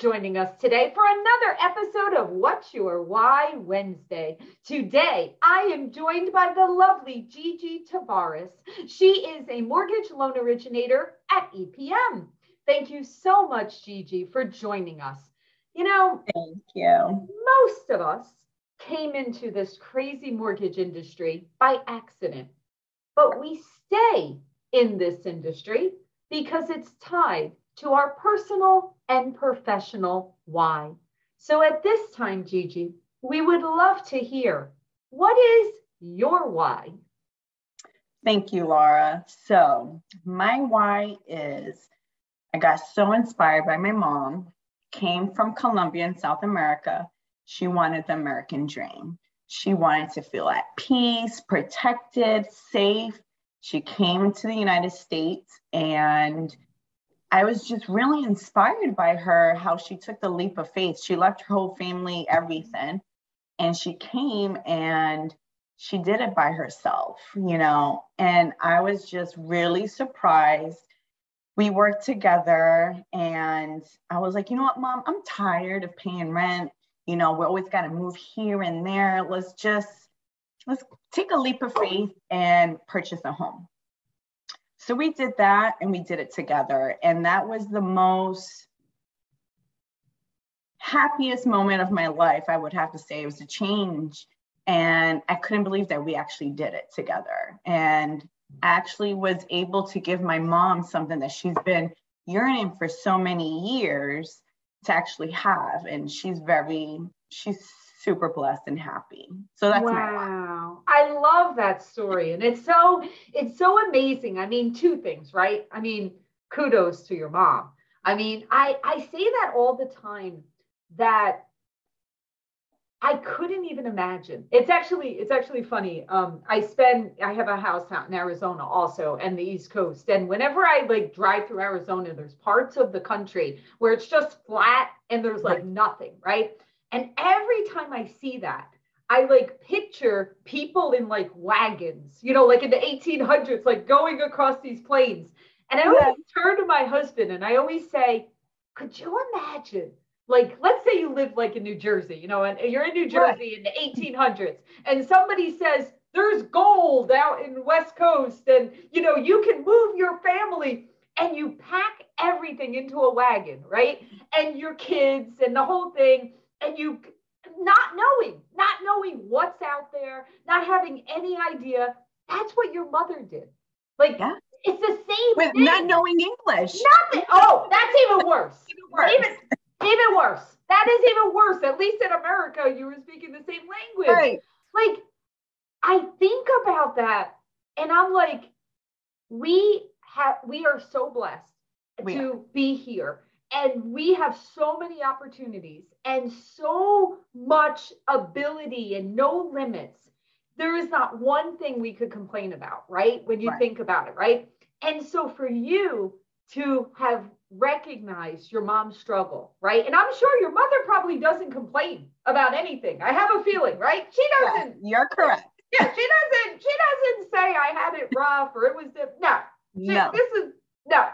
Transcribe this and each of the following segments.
joining us today for another episode of What's Your Why Wednesday. Today, I am joined by the lovely Gigi Tavares. She is a mortgage loan originator at EPM. Thank you so much, Gigi, for joining us. You know, thank you. Most of us came into this crazy mortgage industry by accident, but we stay in this industry because it's tied to our personal and professional why. So at this time, Gigi, we would love to hear what is your why? Thank you, Laura. So, my why is I got so inspired by my mom, came from Colombia in South America. She wanted the American dream. She wanted to feel at peace, protected, safe. She came to the United States and I was just really inspired by her, how she took the leap of faith. She left her whole family, everything, and she came and she did it by herself, you know. And I was just really surprised. We worked together, and I was like, you know what, mom, I'm tired of paying rent. You know, we always got to move here and there. Let's just let's take a leap of faith and purchase a home. So we did that and we did it together. And that was the most happiest moment of my life, I would have to say. It was a change. And I couldn't believe that we actually did it together. And I actually was able to give my mom something that she's been yearning for so many years to actually have. And she's very, she's super blessed and happy. So that's wow. I love that story. And it's so it's so amazing. I mean, two things, right? I mean, kudos to your mom. I mean, I I say that all the time that I couldn't even imagine. It's actually it's actually funny. Um, I spend I have a house out in Arizona also and the East Coast. And whenever I like drive through Arizona, there's parts of the country where it's just flat and there's like nothing, right? And every time I see that, I like picture people in like wagons, you know, like in the 1800s, like going across these plains. And I always yeah. turn to my husband and I always say, could you imagine? Like, let's say you live like in New Jersey, you know, and you're in New Jersey right. in the 1800s, and somebody says, there's gold out in West Coast, and you know, you can move your family and you pack everything into a wagon, right? And your kids and the whole thing and you not knowing, not knowing what's out there, not having any idea. That's what your mother did. Like, yeah. it's the same with thing. not knowing English. Nothing. Oh, that's even worse. even worse. Even, even worse. That is even worse. At least in America, you were speaking the same language. Right. Like, I think about that, and I'm like, we have, we are so blessed we to are. be here and we have so many opportunities and so much ability and no limits. There is not one thing we could complain about, right? When you right. think about it, right? And so for you to have recognized your mom's struggle, right? And I'm sure your mother probably doesn't complain about anything. I have a feeling, right? She doesn't. Yeah, you're correct. Yeah, she doesn't. She doesn't say I had it rough or it was the, no. She, no. This is no.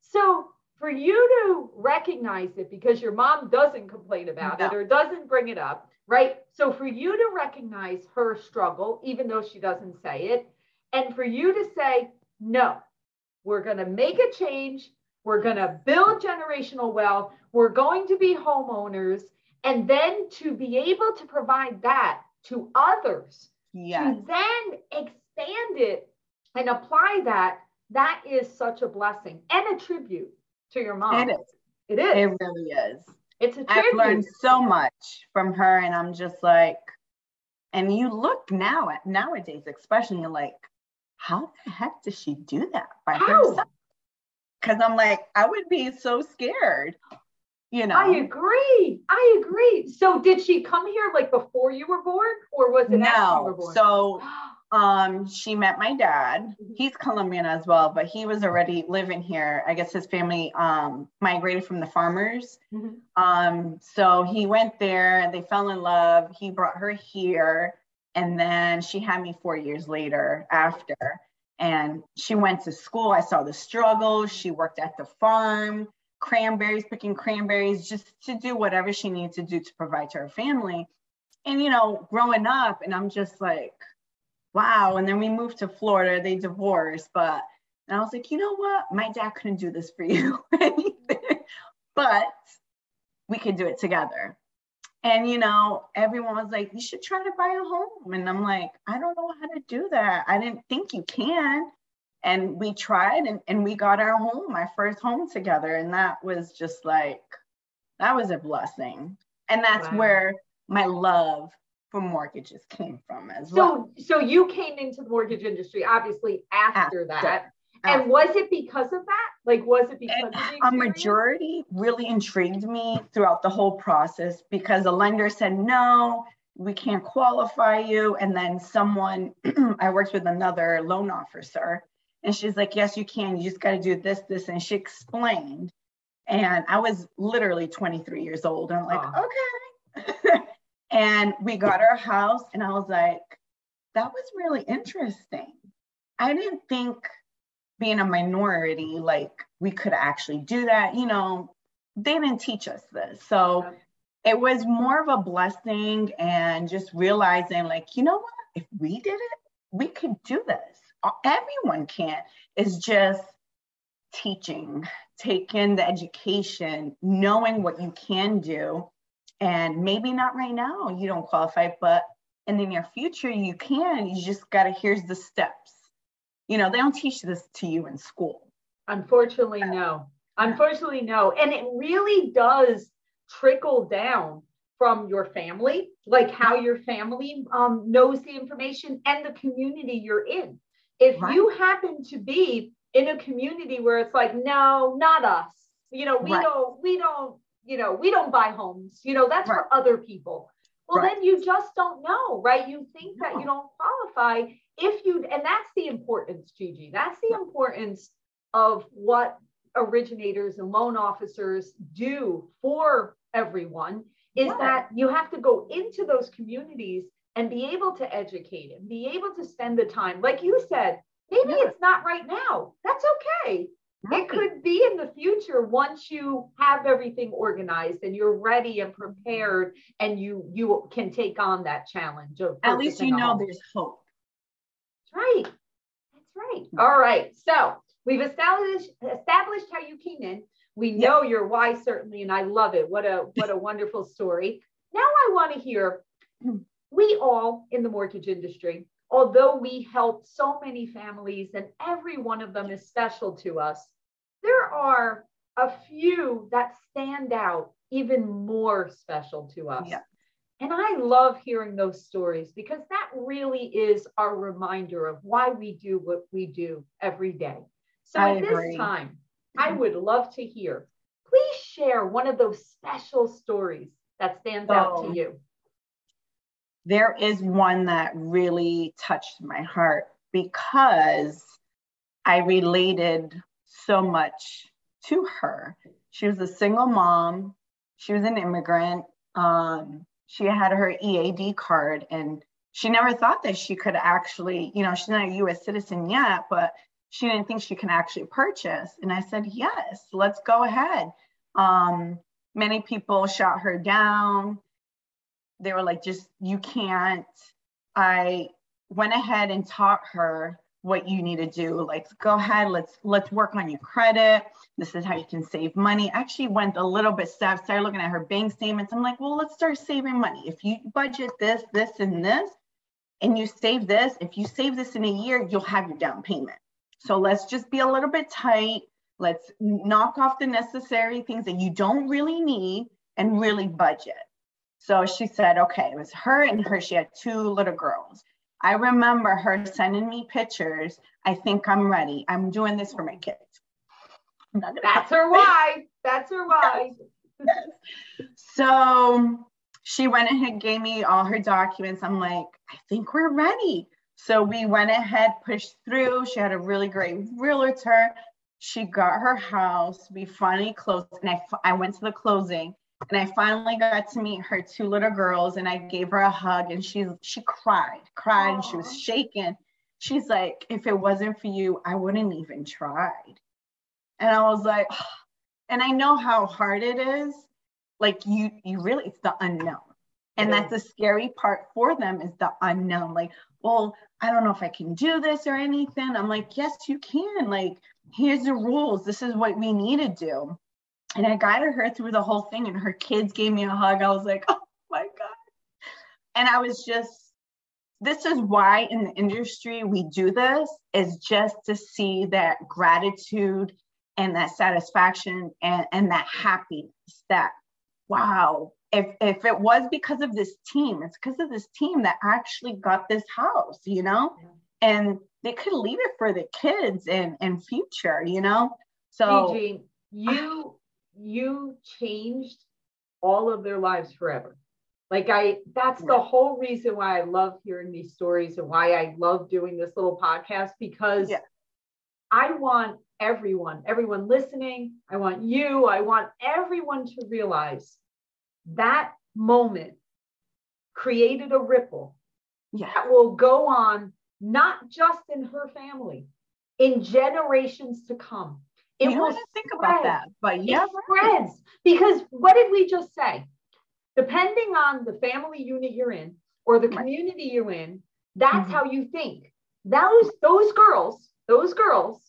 So for you to recognize it because your mom doesn't complain about no. it or doesn't bring it up, right? So for you to recognize her struggle, even though she doesn't say it, and for you to say, no, we're going to make a change. We're going to build generational wealth. We're going to be homeowners. And then to be able to provide that to others, yes. to then expand it and apply that, that is such a blessing and a tribute to your mom. It is. It is. It really is. It's a tribute. I've learned so much from her, and I'm just like, and you look now at nowadays, especially, you're like, how the heck does she do that by how? herself? Because I'm like, I would be so scared. You know. I agree. I agree. So did she come here like before you were born, or was it no, after you were born? So um she met my dad. Mm-hmm. he's colombian as well but he was already living here. I guess his family um migrated from the farmers. Mm-hmm. um so he went there they fell in love. He brought her here. And then she had me four years later after. And she went to school. I saw the struggles she worked at the farm. Cranberries, picking cranberries, just to do whatever she needed to do to provide to her family. And, you know, growing up, and I'm just like, wow. And then we moved to Florida, they divorced, but, and I was like, you know what? My dad couldn't do this for you, but we could do it together. And, you know, everyone was like, you should try to buy a home. And I'm like, I don't know how to do that. I didn't think you can and we tried and, and we got our home our first home together and that was just like that was a blessing and that's wow. where my love for mortgages came from as so, well so you came into the mortgage industry obviously after, after that after. and was it because of that like was it because a majority really intrigued me throughout the whole process because the lender said no we can't qualify you and then someone i worked with another loan officer and she's like, Yes, you can. You just got to do this, this. And she explained. And I was literally 23 years old. And I'm like, oh. Okay. and we got our house. And I was like, That was really interesting. I didn't think being a minority, like we could actually do that. You know, they didn't teach us this. So it was more of a blessing and just realizing, like, you know what? If we did it, we could do this everyone can. It's just teaching, taking the education, knowing what you can do. And maybe not right now, you don't qualify, but in the near future, you can. You just got to, here's the steps. You know, they don't teach this to you in school. Unfortunately, no. Unfortunately, no. And it really does trickle down from your family, like how your family um, knows the information and the community you're in. If right. you happen to be in a community where it's like, no, not us, you know, we right. don't, we don't, you know, we don't buy homes, you know, that's right. for other people. Well, then you just don't know, right? You think no. that you don't qualify if you, and that's the importance, Gigi. That's the importance of what originators and loan officers do for everyone is that you have to go into those communities and be able to educate and be able to spend the time. Like you said, maybe yeah. it's not right now. That's okay. Right. It could be in the future once you have everything organized and you're ready and prepared and you you can take on that challenge of at least you know there's hope. That's right. That's right. All right. So we've established established how you came in. We know yeah. your why certainly, and I love it. What a what a wonderful story. Now I want to hear we all in the mortgage industry, although we help so many families and every one of them is special to us, there are a few that stand out even more special to us. Yeah. And I love hearing those stories because that really is our reminder of why we do what we do every day. So I at agree. this time, I would love to hear. Please share one of those special stories that stands oh. out to oh. you there is one that really touched my heart because I related so much to her. She was a single mom, she was an immigrant. Um, she had her EAD card, and she never thought that she could actually, you know, she's not a US citizen yet, but she didn't think she can actually purchase. And I said, yes, let's go ahead. Um, many people shot her down they were like, just you can't. I went ahead and taught her what you need to do. Like, go ahead, let's let's work on your credit. This is how you can save money. Actually, went a little bit step, started looking at her bank statements. I'm like, well, let's start saving money. If you budget this, this, and this, and you save this, if you save this in a year, you'll have your down payment. So let's just be a little bit tight. Let's knock off the necessary things that you don't really need and really budget. So she said, okay, it was her and her. She had two little girls. I remember her sending me pictures. I think I'm ready. I'm doing this for my kids. That's her why. That's her why. Yes. So she went ahead, and gave me all her documents. I'm like, I think we're ready. So we went ahead, pushed through. She had a really great realtor. She got her house. We finally closed, and I, I went to the closing and I finally got to meet her two little girls and I gave her a hug and she she cried, cried, and she was shaking. She's like, if it wasn't for you, I wouldn't even tried. And I was like, oh, and I know how hard it is. Like you, you really, it's the unknown. And that's the scary part for them is the unknown. Like, well, I don't know if I can do this or anything. I'm like, yes, you can. Like, here's the rules. This is what we need to do. And I guided her through the whole thing, and her kids gave me a hug. I was like, oh my God. And I was just, this is why in the industry we do this, is just to see that gratitude and that satisfaction and, and that happiness that, wow, if, if it was because of this team, it's because of this team that actually got this house, you know? And they could leave it for the kids and, and future, you know? So you you changed all of their lives forever. Like I that's the whole reason why I love hearing these stories and why I love doing this little podcast because yeah. I want everyone, everyone listening, I want you, I want everyone to realize that moment created a ripple yeah. that will go on not just in her family, in generations to come. It will think about that, but yeah, it spreads because what did we just say? Depending on the family unit you're in or the community you're in, that's mm-hmm. how you think. Those those girls, those girls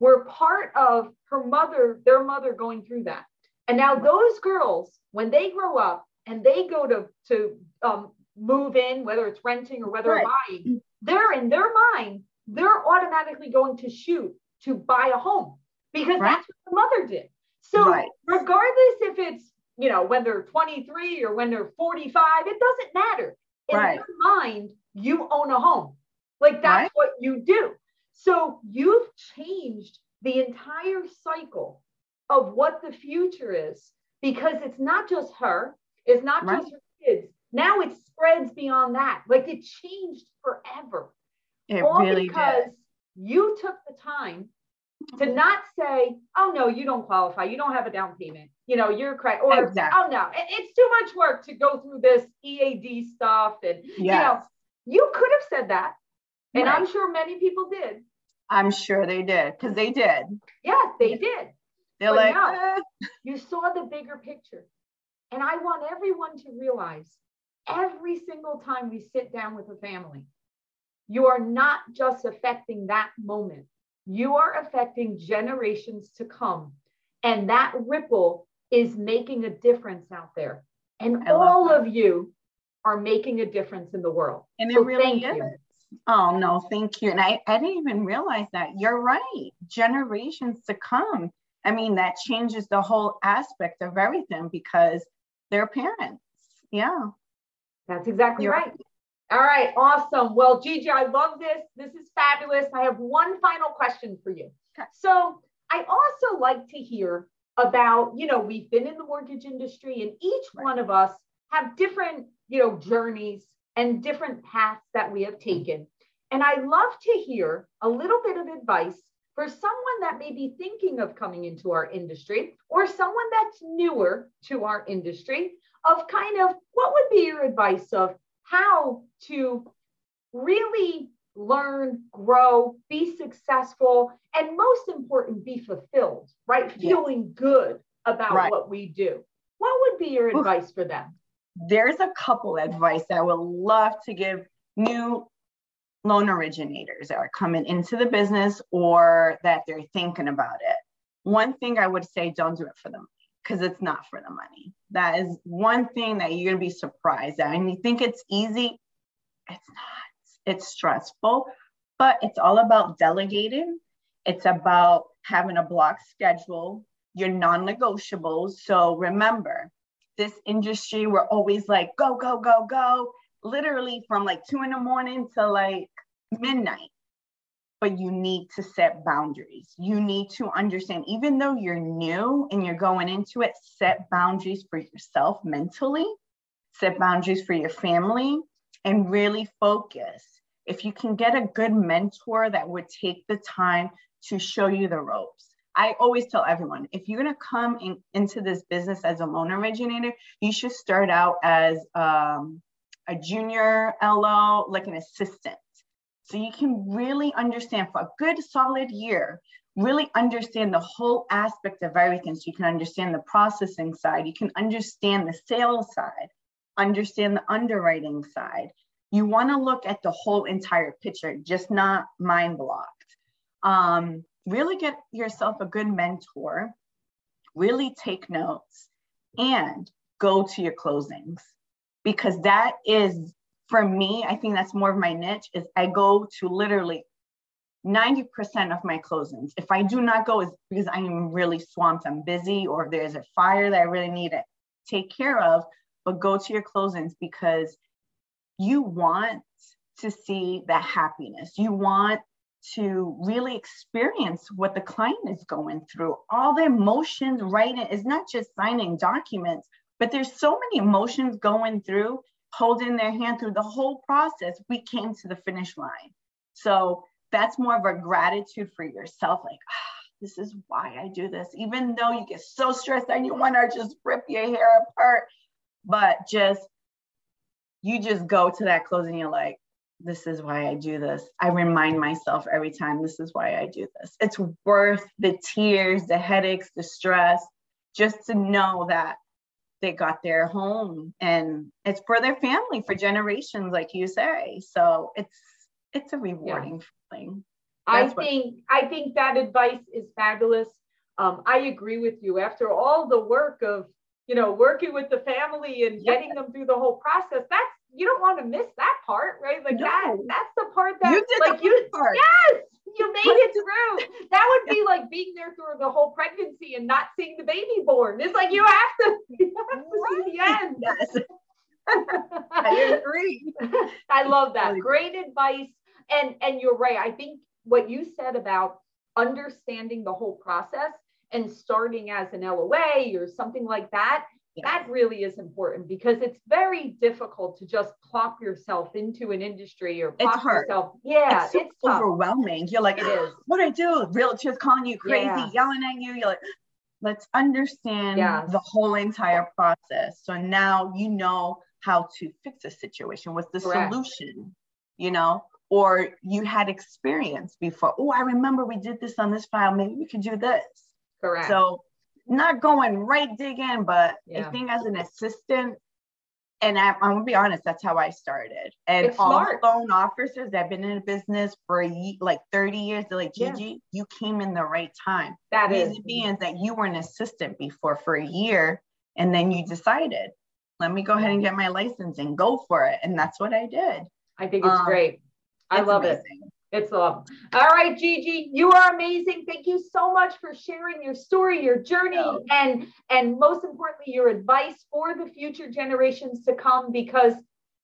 were part of her mother, their mother going through that. And now those girls, when they grow up and they go to to um, move in, whether it's renting or whether right. buying, they're in their mind, they're automatically going to shoot to buy a home because right. that's what the mother did. So right. regardless if it's you know when they're 23 or when they're 45, it doesn't matter. In right. their mind, you own a home. Like that's what you do. So you've changed the entire cycle of what the future is because it's not just her, it's not just her kids. Now it spreads beyond that. Like it changed forever. It All really because did. you took the time to not say, oh no, you don't qualify, you don't have a down payment, you know, you're correct, or exactly. oh no, it's too much work to go through this EAD stuff, and yes. you know, you could have said that, and right. I'm sure many people did. I'm sure they did because they did. Yes, they did. They're but like, no, eh. you saw the bigger picture. And I want everyone to realize every single time we sit down with a family, you are not just affecting that moment, you are affecting generations to come. And that ripple is making a difference out there. And all of you are making a difference in the world. And it so really is. You. Oh, no, thank you. And I, I didn't even realize that. You're right. Generations to come. I mean, that changes the whole aspect of everything because they're parents. Yeah. That's exactly You're right. All right, awesome. Well, Gigi, I love this. This is fabulous. I have one final question for you. Okay. So, I also like to hear about, you know, we've been in the mortgage industry and each right. one of us have different, you know, journeys and different paths that we have taken. And I love to hear a little bit of advice for someone that may be thinking of coming into our industry or someone that's newer to our industry of kind of what would be your advice of how to really learn, grow, be successful, and most important, be fulfilled, right? Feeling good about right. what we do. What would be your advice for them? There's a couple advice that I would love to give new loan originators that are coming into the business or that they're thinking about it. One thing I would say, don't do it for the money because it's not for the money. That is one thing that you're going to be surprised at. And you think it's easy, it's not. It's stressful, but it's all about delegating. It's about having a block schedule, your non negotiables. So remember, this industry, we're always like, go, go, go, go literally from like two in the morning to like midnight. But you need to set boundaries. You need to understand, even though you're new and you're going into it, set boundaries for yourself mentally, set boundaries for your family, and really focus. If you can get a good mentor that would take the time to show you the ropes. I always tell everyone if you're going to come in, into this business as a loan originator, you should start out as um, a junior LO, like an assistant. So you can really understand for a good solid year, really understand the whole aspect of everything. So you can understand the processing side, you can understand the sales side, understand the underwriting side. You want to look at the whole entire picture, just not mind blocked. Um, really get yourself a good mentor, really take notes, and go to your closings because that is for me i think that's more of my niche is i go to literally 90% of my closings. If i do not go is because i am really swamped i'm busy or there's a fire that i really need to take care of but go to your closings because you want to see that happiness. You want to really experience what the client is going through. All the emotions right it's not just signing documents but there's so many emotions going through, holding their hand through the whole process. We came to the finish line. So that's more of a gratitude for yourself. Like, ah, this is why I do this. Even though you get so stressed and you want to just rip your hair apart, but just you just go to that closing, you're like, this is why I do this. I remind myself every time this is why I do this. It's worth the tears, the headaches, the stress, just to know that they got their home and it's for their family for generations like you say so it's it's a rewarding yeah. feeling That's i think what- i think that advice is fabulous um, i agree with you after all the work of you know working with the family and yeah. getting them through the whole process that's you don't want to miss that part right like no. that that's the part that you did like you part. yes you made it through. That would be like being there through the whole pregnancy and not seeing the baby born. It's like you have to, you have to see the end. Yes. I agree. I love that. Great advice. And and you're right. I think what you said about understanding the whole process and starting as an LOA or something like that that really is important because it's very difficult to just plop yourself into an industry or plop yourself. Yeah, it's, it's overwhelming. You're like, it is. What do I do? Realtors calling you crazy, yeah. yelling at you. You're like, let's understand yes. the whole entire process. So now you know how to fix a situation. What's the Correct. solution? You know, or you had experience before. Oh, I remember we did this on this file. Maybe we could do this. Correct. So not going right dig in, but yeah. I think as an assistant, and I, am gonna be honest, that's how I started. And it's all smart. loan officers that have been in a business for a, like 30 years, they're like, Gigi, yeah. you came in the right time. That is being that you were an assistant before for a year, and then you decided, let me go ahead and get my license and go for it. And that's what I did. I think it's um, great. I love amazing. it. It's love. All right, Gigi, you are amazing. Thank you so much for sharing your story, your journey, and and most importantly, your advice for the future generations to come because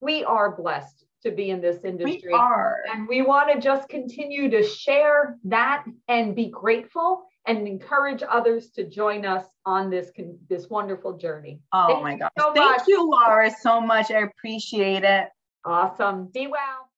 we are blessed to be in this industry. We are. And we want to just continue to share that and be grateful and encourage others to join us on this this wonderful journey. Oh Thank my gosh. So Thank much. you, Laura, so much. I appreciate it. Awesome. Be well.